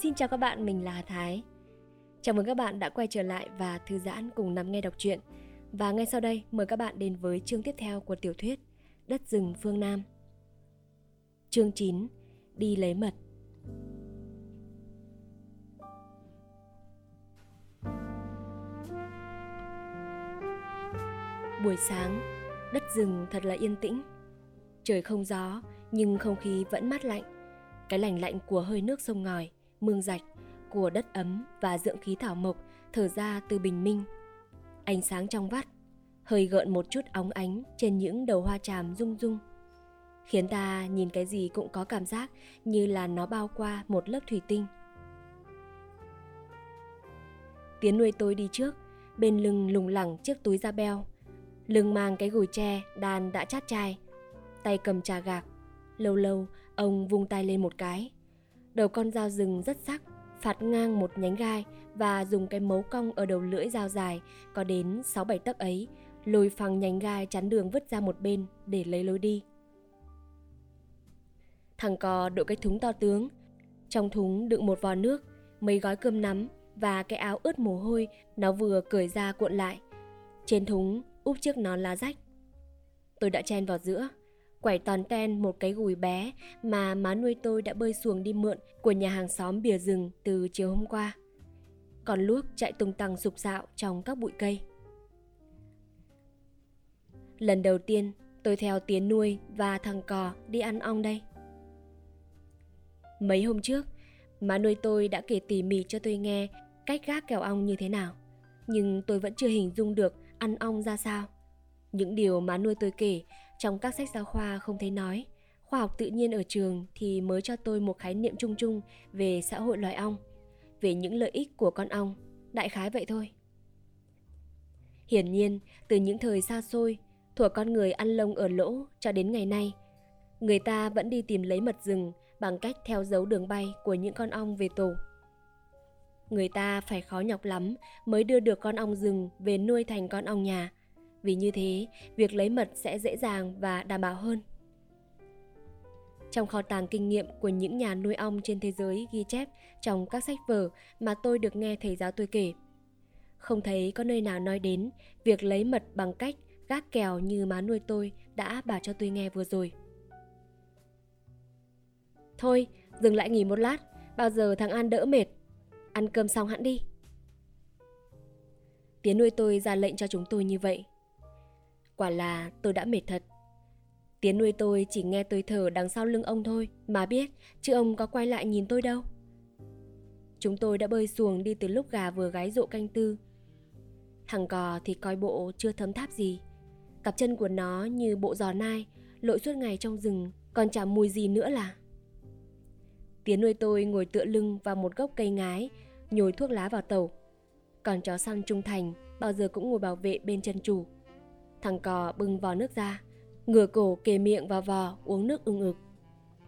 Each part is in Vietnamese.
Xin chào các bạn, mình là Hà Thái. Chào mừng các bạn đã quay trở lại và thư giãn cùng nằm nghe đọc truyện. Và ngay sau đây, mời các bạn đến với chương tiếp theo của tiểu thuyết Đất rừng phương Nam. Chương 9: Đi lấy mật. Buổi sáng, đất rừng thật là yên tĩnh. Trời không gió, nhưng không khí vẫn mát lạnh. Cái lạnh lạnh của hơi nước sông ngòi mương rạch của đất ấm và dưỡng khí thảo mộc thở ra từ bình minh. Ánh sáng trong vắt, hơi gợn một chút óng ánh trên những đầu hoa tràm rung rung. Khiến ta nhìn cái gì cũng có cảm giác như là nó bao qua một lớp thủy tinh. Tiến nuôi tôi đi trước, bên lưng lùng lẳng chiếc túi da beo. Lưng mang cái gùi tre, đàn đã chát chai. Tay cầm trà gạc. Lâu lâu, ông vung tay lên một cái Đầu con dao rừng rất sắc, phạt ngang một nhánh gai và dùng cái mấu cong ở đầu lưỡi dao dài có đến 6-7 tấc ấy, lôi phăng nhánh gai chắn đường vứt ra một bên để lấy lối đi. Thằng cò đội cái thúng to tướng, trong thúng đựng một vò nước, mấy gói cơm nắm và cái áo ướt mồ hôi nó vừa cởi ra cuộn lại. Trên thúng úp chiếc nón lá rách. Tôi đã chen vào giữa, quẩy toàn ten một cái gùi bé mà má nuôi tôi đã bơi xuồng đi mượn của nhà hàng xóm bìa rừng từ chiều hôm qua. Còn luốc chạy tung tăng sục dạo trong các bụi cây. Lần đầu tiên tôi theo tiến nuôi và thằng cò đi ăn ong đây. Mấy hôm trước, má nuôi tôi đã kể tỉ mỉ cho tôi nghe cách gác kèo ong như thế nào. Nhưng tôi vẫn chưa hình dung được ăn ong ra sao. Những điều má nuôi tôi kể trong các sách giáo khoa không thấy nói. Khoa học tự nhiên ở trường thì mới cho tôi một khái niệm chung chung về xã hội loài ong, về những lợi ích của con ong, đại khái vậy thôi. Hiển nhiên, từ những thời xa xôi, thuở con người ăn lông ở lỗ cho đến ngày nay, người ta vẫn đi tìm lấy mật rừng bằng cách theo dấu đường bay của những con ong về tổ. Người ta phải khó nhọc lắm mới đưa được con ong rừng về nuôi thành con ong nhà, vì như thế việc lấy mật sẽ dễ dàng và đảm bảo hơn. Trong kho tàng kinh nghiệm của những nhà nuôi ong trên thế giới ghi chép trong các sách vở mà tôi được nghe thầy giáo tôi kể. Không thấy có nơi nào nói đến việc lấy mật bằng cách gác kèo như má nuôi tôi đã bảo cho tôi nghe vừa rồi. Thôi, dừng lại nghỉ một lát, bao giờ thằng An đỡ mệt. Ăn cơm xong hẳn đi. Tiến nuôi tôi ra lệnh cho chúng tôi như vậy Quả là tôi đã mệt thật. Tiến nuôi tôi chỉ nghe tôi thở đằng sau lưng ông thôi mà biết, chứ ông có quay lại nhìn tôi đâu. Chúng tôi đã bơi xuồng đi từ lúc gà vừa gáy rộ canh tư. Thằng cò thì coi bộ chưa thấm tháp gì. Cặp chân của nó như bộ giò nai, lội suốt ngày trong rừng, còn chả mùi gì nữa là. Tiến nuôi tôi ngồi tựa lưng vào một gốc cây ngái, nhồi thuốc lá vào tàu. Còn chó săn trung thành bao giờ cũng ngồi bảo vệ bên chân chủ. Thằng cò bưng vò nước ra, ngửa cổ kề miệng vào vò uống nước ưng ực.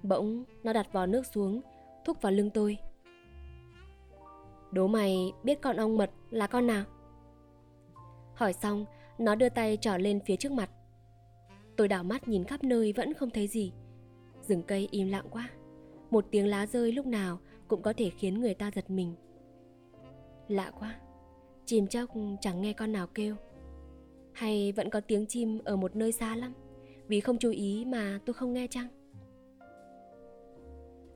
Bỗng nó đặt vò nước xuống, thúc vào lưng tôi. Đố mày biết con ong mật là con nào? Hỏi xong, nó đưa tay trỏ lên phía trước mặt. Tôi đảo mắt nhìn khắp nơi vẫn không thấy gì. Rừng cây im lặng quá. Một tiếng lá rơi lúc nào cũng có thể khiến người ta giật mình. Lạ quá, chim chóc chẳng nghe con nào kêu. Hay vẫn có tiếng chim ở một nơi xa lắm? Vì không chú ý mà tôi không nghe chăng?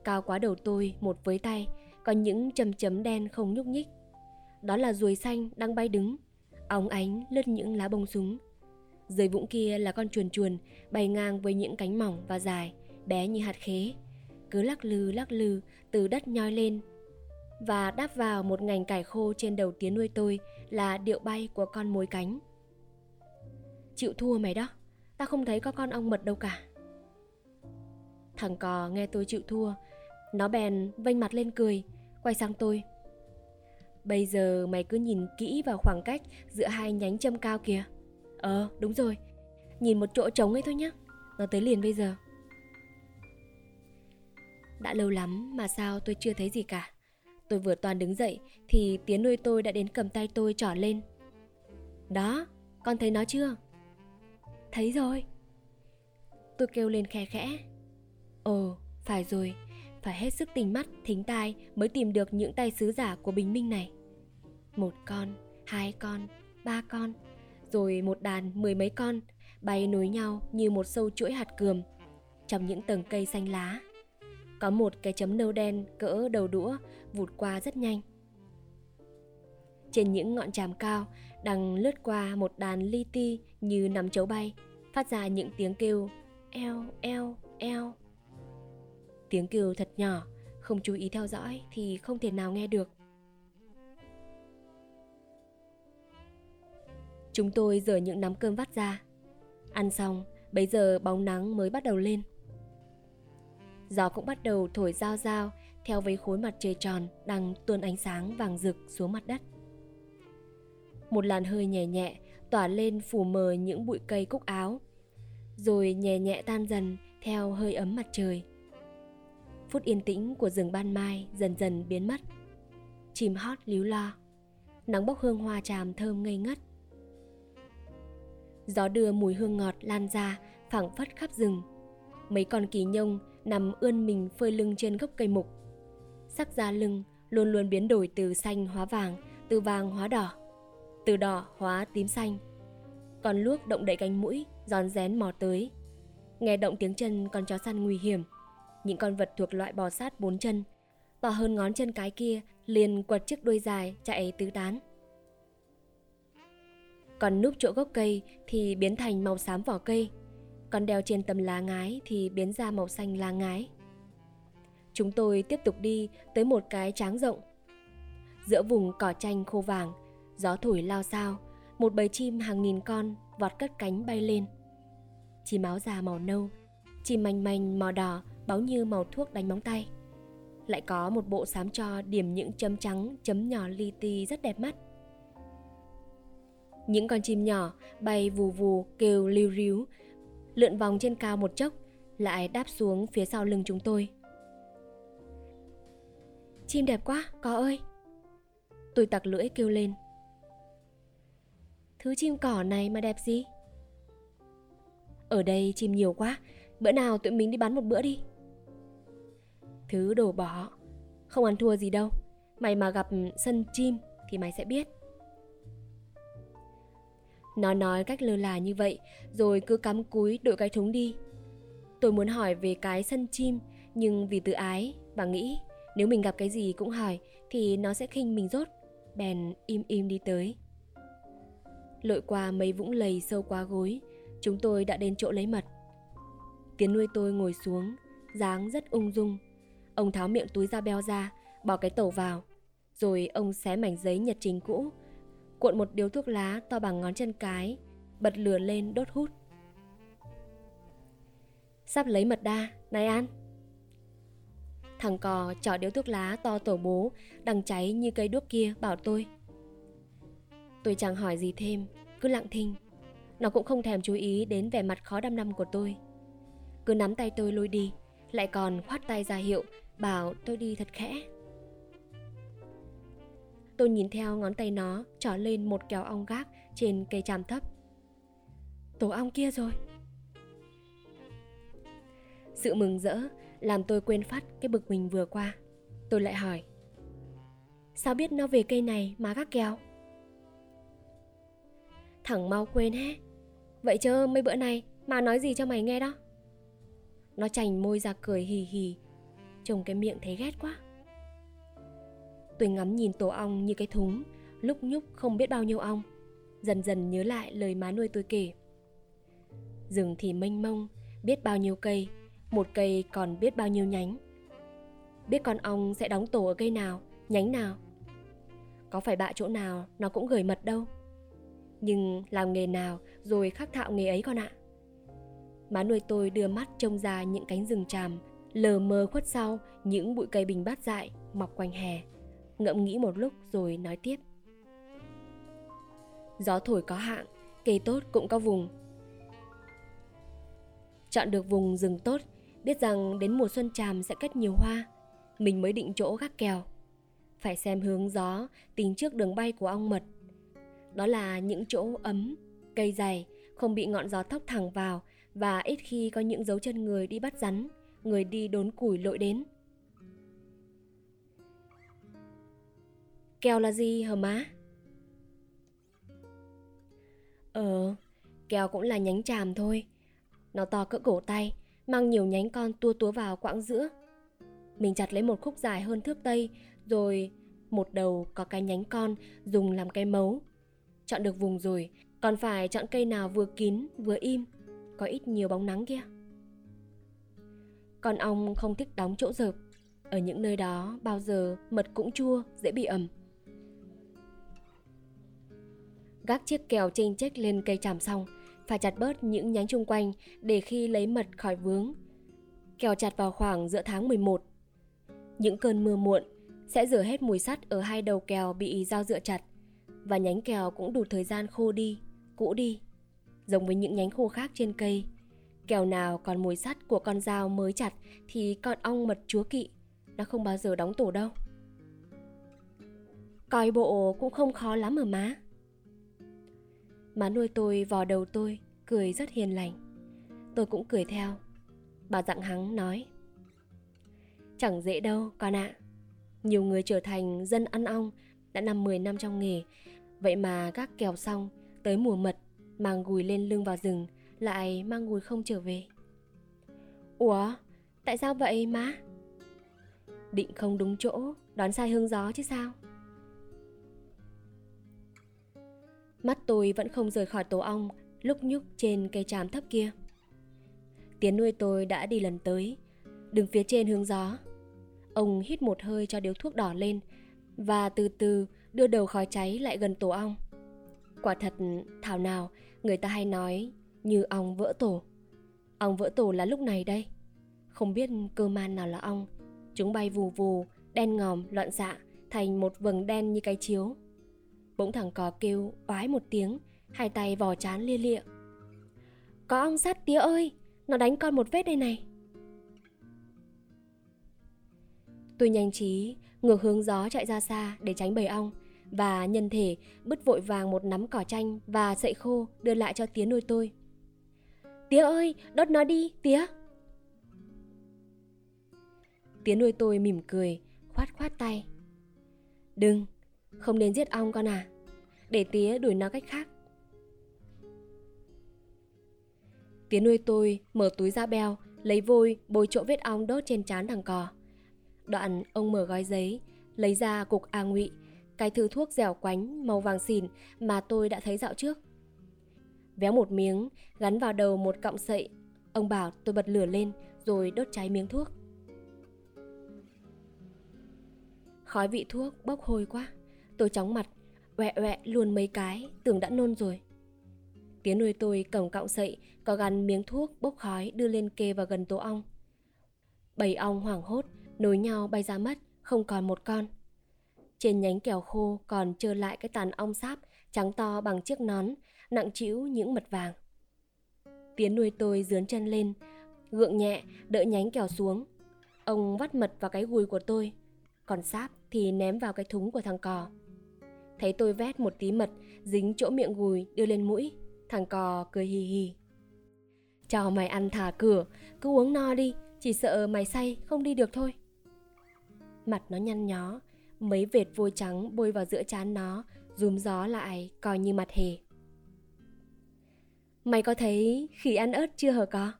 Cao quá đầu tôi một với tay, Có những chấm chấm đen không nhúc nhích. Đó là ruồi xanh đang bay đứng, Óng ánh lướt những lá bông súng. Dưới vũng kia là con chuồn chuồn Bay ngang với những cánh mỏng và dài, Bé như hạt khế. Cứ lắc lư lắc lư, từ đất nhoi lên. Và đáp vào một ngành cải khô trên đầu tiếng nuôi tôi Là điệu bay của con mối cánh. Chịu thua mày đó. Tao không thấy có con ong mật đâu cả. Thằng cò nghe tôi chịu thua Nó bèn vênh mặt lên cười Quay sang tôi. Bây giờ mày cứ nhìn kỹ vào khoảng cách Giữa hai nhánh châm cao kìa. Ờ đúng rồi. Nhìn một chỗ trống ấy thôi nhá. Nó tới liền bây giờ. Đã lâu lắm mà sao tôi chưa thấy gì cả. Tôi vừa toàn đứng dậy Thì tiến nuôi tôi đã đến cầm tay tôi trỏ lên. Đó, con thấy nó chưa? Thấy rồi Tôi kêu lên khe khẽ Ồ, phải rồi phải hết sức tình mắt, thính tai mới tìm được những tay sứ giả của bình minh này. Một con, hai con, ba con, rồi một đàn mười mấy con bay nối nhau như một sâu chuỗi hạt cườm trong những tầng cây xanh lá. Có một cái chấm nâu đen cỡ đầu đũa vụt qua rất nhanh. Trên những ngọn tràm cao đang lướt qua một đàn li ti như nắm chấu bay, phát ra những tiếng kêu eo eo eo. Tiếng kêu thật nhỏ, không chú ý theo dõi thì không thể nào nghe được. Chúng tôi dở những nắm cơm vắt ra. Ăn xong, bây giờ bóng nắng mới bắt đầu lên. Gió cũng bắt đầu thổi rao rao theo với khối mặt trời tròn đang tuôn ánh sáng vàng rực xuống mặt đất. Một làn hơi nhẹ nhẹ tỏa lên phủ mờ những bụi cây cúc áo, rồi nhẹ nhẹ tan dần theo hơi ấm mặt trời. Phút yên tĩnh của rừng ban mai dần dần biến mất. Chim hót líu lo, nắng bốc hương hoa tràm thơm ngây ngất. Gió đưa mùi hương ngọt lan ra phảng phất khắp rừng. Mấy con kỳ nhông nằm ươn mình phơi lưng trên gốc cây mục. Sắc da lưng luôn luôn biến đổi từ xanh hóa vàng, từ vàng hóa đỏ, từ đỏ hóa tím xanh. Con luốc động đậy cánh mũi, giòn rén mò tới. Nghe động tiếng chân con chó săn nguy hiểm. Những con vật thuộc loại bò sát bốn chân, to hơn ngón chân cái kia, liền quật chiếc đuôi dài chạy tứ tán. Còn núp chỗ gốc cây thì biến thành màu xám vỏ cây, còn đeo trên tấm lá ngái thì biến ra màu xanh lá ngái. Chúng tôi tiếp tục đi tới một cái tráng rộng. Giữa vùng cỏ chanh khô vàng, gió thổi lao sao, một bầy chim hàng nghìn con vọt cất cánh bay lên. Chim áo già màu nâu, chim manh manh màu đỏ báo như màu thuốc đánh móng tay. Lại có một bộ xám cho điểm những chấm trắng, chấm nhỏ li ti rất đẹp mắt. Những con chim nhỏ bay vù vù kêu lưu ríu, lượn vòng trên cao một chốc, lại đáp xuống phía sau lưng chúng tôi. Chim đẹp quá, có ơi! Tôi tặc lưỡi kêu lên. Thứ chim cỏ này mà đẹp gì? Ở đây chim nhiều quá, bữa nào tụi mình đi bắn một bữa đi. Thứ đổ bỏ, không ăn thua gì đâu. Mày mà gặp ừ, sân chim thì mày sẽ biết. Nó nói cách lơ là như vậy, rồi cứ cắm cúi đội cái thúng đi. Tôi muốn hỏi về cái sân chim, nhưng vì tự ái và nghĩ nếu mình gặp cái gì cũng hỏi thì nó sẽ khinh mình rốt. Bèn im im đi tới. Lội qua mấy vũng lầy sâu quá gối, chúng tôi đã đến chỗ lấy mật. Tiến nuôi tôi ngồi xuống, dáng rất ung dung. Ông tháo miệng túi da beo ra, bỏ cái tẩu vào. Rồi ông xé mảnh giấy nhật trình cũ, cuộn một điếu thuốc lá to bằng ngón chân cái, bật lửa lên đốt hút. Sắp lấy mật đa, này An. Thằng cò trỏ điếu thuốc lá to tổ bố, đằng cháy như cây đuốc kia bảo tôi. Tôi chẳng hỏi gì thêm, cứ lặng thinh. Nó cũng không thèm chú ý đến vẻ mặt khó đăm đăm của tôi. Cứ nắm tay tôi lôi đi, lại còn khoát tay ra hiệu, bảo tôi đi thật khẽ. Tôi nhìn theo ngón tay nó trỏ lên một kéo ong gác trên cây tràm thấp. Tổ ong kia rồi. Sự mừng rỡ làm tôi quên phát cái bực mình vừa qua. Tôi lại hỏi. Sao biết nó về cây này mà gác kéo? Thằng mau quên hết. Vậy chứ mấy bữa này mà nói gì cho mày nghe đó? Nó chành môi ra cười hì hì. Trông cái miệng thấy ghét quá. Tôi ngắm nhìn tổ ong như cái thúng, lúc nhúc không biết bao nhiêu ong. Dần dần nhớ lại lời má nuôi tôi kể. Rừng thì mênh mông, biết bao nhiêu cây, một cây còn biết bao nhiêu nhánh. Biết con ong sẽ đóng tổ ở cây nào, nhánh nào. Có phải bạ chỗ nào nó cũng gửi mật đâu. Nhưng làm nghề nào rồi khắc thạo nghề ấy con ạ. Má nuôi tôi đưa mắt trông ra những cánh rừng tràm, lờ mờ khuất sau những bụi cây bình bát dại mọc quanh hè ngẫm nghĩ một lúc rồi nói tiếp. Gió thổi có hạng, cây tốt cũng có vùng. Chọn được vùng rừng tốt, biết rằng đến mùa xuân tràm sẽ kết nhiều hoa, mình mới định chỗ gác kèo. Phải xem hướng gió, tính trước đường bay của ong mật đó là những chỗ ấm, cây dày, không bị ngọn gió thóc thẳng vào và ít khi có những dấu chân người đi bắt rắn, người đi đốn củi lội đến. Kèo là gì hả má? Ờ, kèo cũng là nhánh tràm thôi. Nó to cỡ cổ tay, mang nhiều nhánh con tua túa vào quãng giữa. Mình chặt lấy một khúc dài hơn thước tây, rồi một đầu có cái nhánh con dùng làm cái mấu, Chọn được vùng rồi, còn phải chọn cây nào vừa kín vừa im, có ít nhiều bóng nắng kia. Con ong không thích đóng chỗ dợp, ở những nơi đó bao giờ mật cũng chua, dễ bị ẩm. Gác chiếc kèo chênh chếch lên cây tràm xong, phải chặt bớt những nhánh chung quanh để khi lấy mật khỏi vướng. Kèo chặt vào khoảng giữa tháng 11. Những cơn mưa muộn sẽ rửa hết mùi sắt ở hai đầu kèo bị dao dựa chặt và nhánh kèo cũng đủ thời gian khô đi, cũ đi. Giống với những nhánh khô khác trên cây, kèo nào còn mùi sắt của con dao mới chặt thì con ong mật chúa kỵ, nó không bao giờ đóng tổ đâu. Coi bộ cũng không khó lắm ở má. Má nuôi tôi vò đầu tôi, cười rất hiền lành. Tôi cũng cười theo. Bà dặn hắn nói. Chẳng dễ đâu con ạ. À. Nhiều người trở thành dân ăn ong đã năm 10 năm trong nghề. Vậy mà các kèo xong, tới mùa mật, mang gùi lên lưng vào rừng, lại mang gùi không trở về. Ủa, tại sao vậy má? Định không đúng chỗ, đón sai hương gió chứ sao? Mắt tôi vẫn không rời khỏi tổ ong lúc nhúc trên cây tràm thấp kia. Tiến nuôi tôi đã đi lần tới, đứng phía trên hướng gió. Ông hít một hơi cho điếu thuốc đỏ lên và từ từ đưa đầu khói cháy lại gần tổ ong. Quả thật thảo nào người ta hay nói như ong vỡ tổ. Ong vỡ tổ là lúc này đây. Không biết cơ man nào là ong. Chúng bay vù vù, đen ngòm, loạn xạ, thành một vầng đen như cái chiếu. Bỗng thằng cò kêu oái một tiếng, hai tay vò chán lia lịa. Có ong sắt tía ơi, nó đánh con một vết đây này. Tôi nhanh trí, ngược hướng gió chạy ra xa để tránh bầy ong và nhân thể bứt vội vàng một nắm cỏ chanh và sậy khô đưa lại cho tía nuôi tôi. Tía ơi, đốt nó đi, tía. Tía nuôi tôi mỉm cười, khoát khoát tay. Đừng, không nên giết ong con à Để tía đuổi nó cách khác Tía nuôi tôi mở túi da beo Lấy vôi bôi chỗ vết ong đốt trên trán thằng cò Đoạn ông mở gói giấy Lấy ra cục A ngụy Cái thứ thuốc dẻo quánh màu vàng xỉn Mà tôi đã thấy dạo trước Véo một miếng Gắn vào đầu một cọng sậy Ông bảo tôi bật lửa lên Rồi đốt cháy miếng thuốc Khói vị thuốc bốc hôi quá Tôi chóng mặt, oẹ oẹ luôn mấy cái, tưởng đã nôn rồi. Tiến nuôi tôi cầm cọng sậy, có gắn miếng thuốc bốc khói đưa lên kê vào gần tổ ong. Bầy ong hoảng hốt, nối nhau bay ra mất, không còn một con. Trên nhánh kèo khô còn trơ lại cái tàn ong sáp trắng to bằng chiếc nón, nặng trĩu những mật vàng. Tiến nuôi tôi dướn chân lên, gượng nhẹ đỡ nhánh kèo xuống. Ông vắt mật vào cái gùi của tôi, còn sáp thì ném vào cái thúng của thằng cò. Thấy tôi vét một tí mật dính chỗ miệng gùi đưa lên mũi, thằng cò cười hì hì. Cho mày ăn thả cửa, cứ uống no đi, chỉ sợ mày say không đi được thôi. Mặt nó nhăn nhó, mấy vệt vôi trắng bôi vào giữa trán nó, rúm gió lại coi như mặt hề. Mày có thấy khỉ ăn ớt chưa hả có?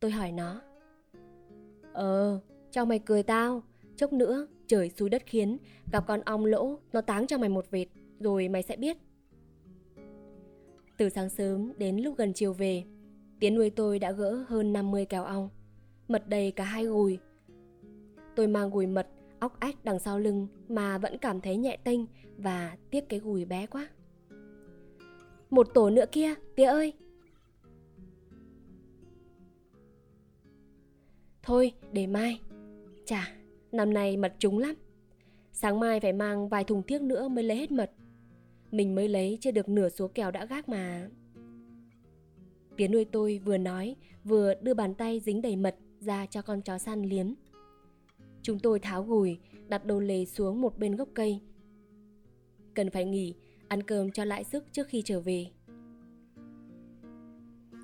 Tôi hỏi nó. Ờ, cho mày cười tao, chốc nữa trời xui đất khiến, gặp con ong lỗ, nó táng cho mày một vệt, rồi mày sẽ biết. Từ sáng sớm đến lúc gần chiều về, Tiến nuôi tôi đã gỡ hơn 50 kèo ong, mật đầy cả hai gùi. Tôi mang gùi mật, óc ách đằng sau lưng mà vẫn cảm thấy nhẹ tênh và tiếc cái gùi bé quá. Một tổ nữa kia, tía ơi! Thôi, để mai. Chà, Năm nay mật trúng lắm Sáng mai phải mang vài thùng thiếc nữa mới lấy hết mật Mình mới lấy chưa được nửa số kèo đã gác mà Tiến nuôi tôi vừa nói Vừa đưa bàn tay dính đầy mật ra cho con chó săn liếm Chúng tôi tháo gùi, Đặt đồ lề xuống một bên gốc cây. Cần phải nghỉ, Ăn cơm cho lại sức trước khi trở về.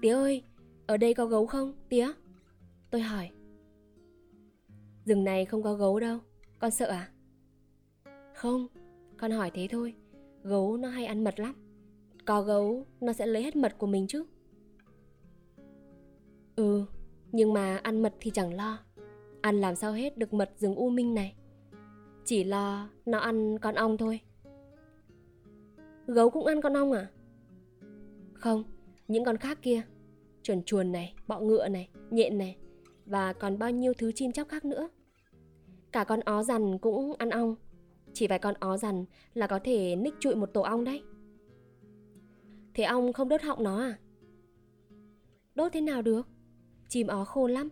Tía ơi, Ở đây có gấu không, tía? Tôi hỏi. Rừng này không có gấu đâu, Con sợ à? Không, con hỏi thế thôi. Gấu nó hay ăn mật lắm. Có gấu, nó sẽ lấy hết mật của mình chứ. Ừ Nhưng mà ăn mật thì chẳng lo. Ăn làm sao hết được mật rừng u minh này? Chỉ lo nó ăn con ong thôi. Gấu cũng ăn con ong à? Không, những con khác kia. Chuồn chuồn này, bọ ngựa này, nhện này. Và còn bao nhiêu thứ chim chóc khác nữa. Cả con ó rằn cũng ăn ong. Chỉ vài con ó rằn là có thể ních trụi một tổ ong đấy. Thế ong không đốt họng nó à? Đốt thế nào được? Chim ó khô lắm.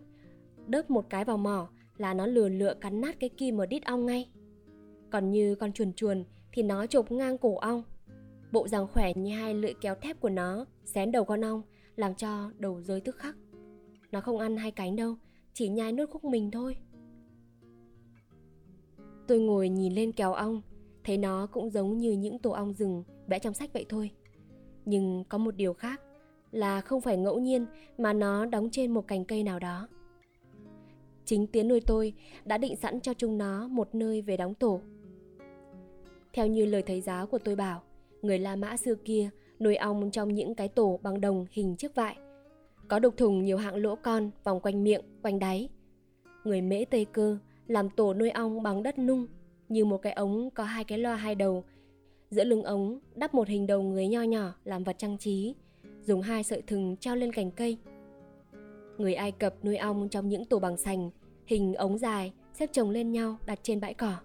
Đớp một cái vào mỏ là nó lừa lựa cắn nát cái kim ở đít ong ngay Còn như con chuồn chuồn thì nó chụp ngang cổ ong Bộ răng khỏe như hai lưỡi kéo thép của nó xén đầu con ong làm cho đầu rơi tức khắc. Nó không ăn hai cánh đâu, chỉ nhai nốt khúc mình thôi. Tôi ngồi nhìn lên kéo ong, thấy nó cũng giống như những tổ ong rừng vẽ trong sách vậy thôi. Nhưng có một điều khác là không phải ngẫu nhiên mà nó đóng trên một cành cây nào đó. Chính tiếng nuôi tôi đã định sẵn cho chúng nó một nơi về đóng tổ. Theo như lời thầy giáo của tôi bảo, người La Mã xưa kia nuôi ong trong những cái tổ bằng đồng hình chiếc vại. Có đục thùng nhiều hạng lỗ con vòng quanh miệng, quanh đáy. Người Mễ Tây Cơ làm tổ nuôi ong bằng đất nung, như một cái ống có hai cái loa hai đầu. Giữa lưng ống đắp một hình đầu người nho nhỏ làm vật trang trí, dùng hai sợi thừng treo lên cành cây. Người Ai Cập nuôi ong trong những tổ bằng sành, hình ống dài xếp chồng lên nhau đặt trên bãi cỏ.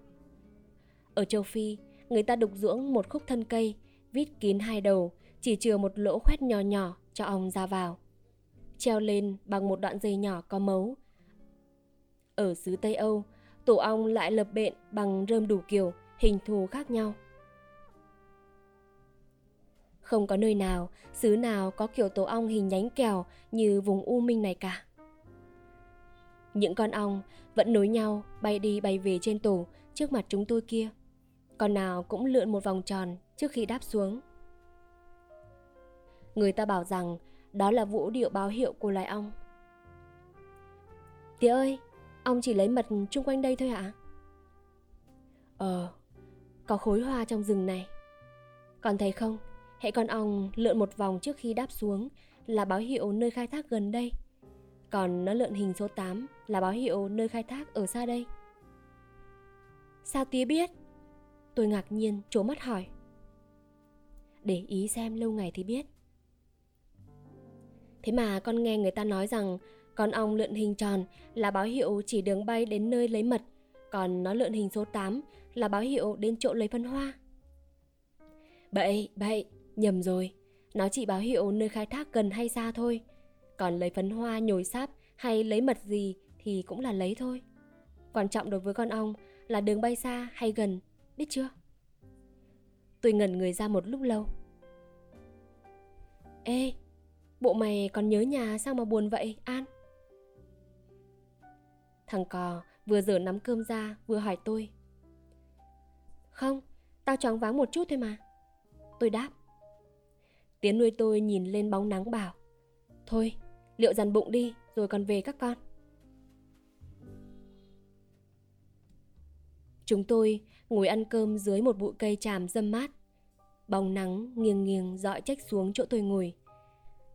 Ở châu Phi, người ta đục ruỗng một khúc thân cây, vít kín hai đầu, chỉ chừa một lỗ khoét nhỏ nhỏ cho ong ra vào. Treo lên bằng một đoạn dây nhỏ có mấu. Ở xứ Tây Âu, tổ ong lại lập bện bằng rơm đủ kiểu, hình thù khác nhau. Không có nơi nào, xứ nào có kiểu tổ ong hình nhánh kèo như vùng U Minh này cả. Những con ong vẫn nối nhau bay đi bay về trên tổ trước mặt chúng tôi kia. Con nào cũng lượn một vòng tròn trước khi đáp xuống. Người ta bảo rằng đó là vũ điệu báo hiệu của loài ong. Tía ơi, ong chỉ lấy mật chung quanh đây thôi à? Ờ, có khối hoa trong rừng này. Còn thấy không, hệ con ong lượn một vòng trước khi đáp xuống là báo hiệu nơi khai thác gần đây. Còn nó lượn hình số 8 là báo hiệu nơi khai thác ở xa đây. Sao tía biết? Tôi ngạc nhiên, trố mắt hỏi. Để ý xem lâu ngày thì biết. Thế mà con nghe người ta nói rằng con ong lượn hình tròn là báo hiệu chỉ đường bay đến nơi lấy mật, còn nó lượn hình số 8 là báo hiệu đến chỗ lấy phân hoa. Bậy, bậy, nhầm rồi. Nó chỉ báo hiệu nơi khai thác gần hay xa thôi. Còn lấy phấn hoa nhồi sáp hay lấy mật gì thì cũng là lấy thôi. Quan trọng đối với con ong là đường bay xa hay gần, biết chưa? Tôi ngẩn người ra một lúc lâu. Ê, Bộ mày còn nhớ nhà sao mà buồn vậy, An? Thằng cò vừa dở nắm cơm ra vừa hỏi tôi. Không, tao choáng váng một chút thôi mà. Tôi đáp. Tiến nuôi tôi nhìn lên bóng nắng bảo. Thôi, liệu dằn bụng đi rồi còn về các con. Chúng tôi ngồi ăn cơm dưới một bụi cây tràm dâm mát. Bóng nắng nghiêng nghiêng dọi trách xuống chỗ tôi ngồi.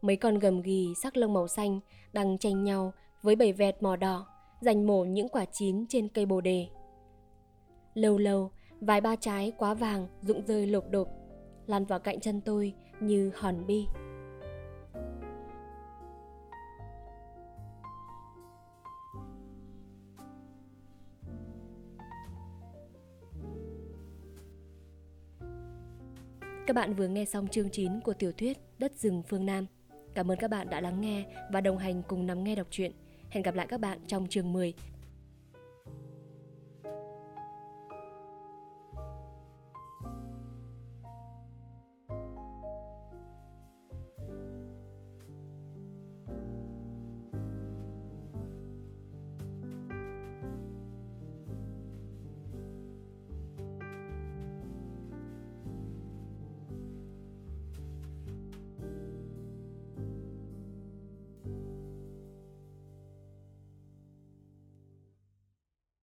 Mấy con gầm ghì sắc lông màu xanh đang tranh nhau với bầy vẹt mỏ đỏ, giành mổ những quả chín trên cây bồ đề. Lâu lâu, vài ba trái quá vàng rụng rơi lộp đột, lăn vào cạnh chân tôi như hòn bi. Các bạn vừa nghe xong chương 9 của tiểu thuyết Đất rừng phương Nam. Cảm ơn các bạn đã lắng nghe và đồng hành cùng nắm nghe đọc truyện. Hẹn gặp lại các bạn trong chương 10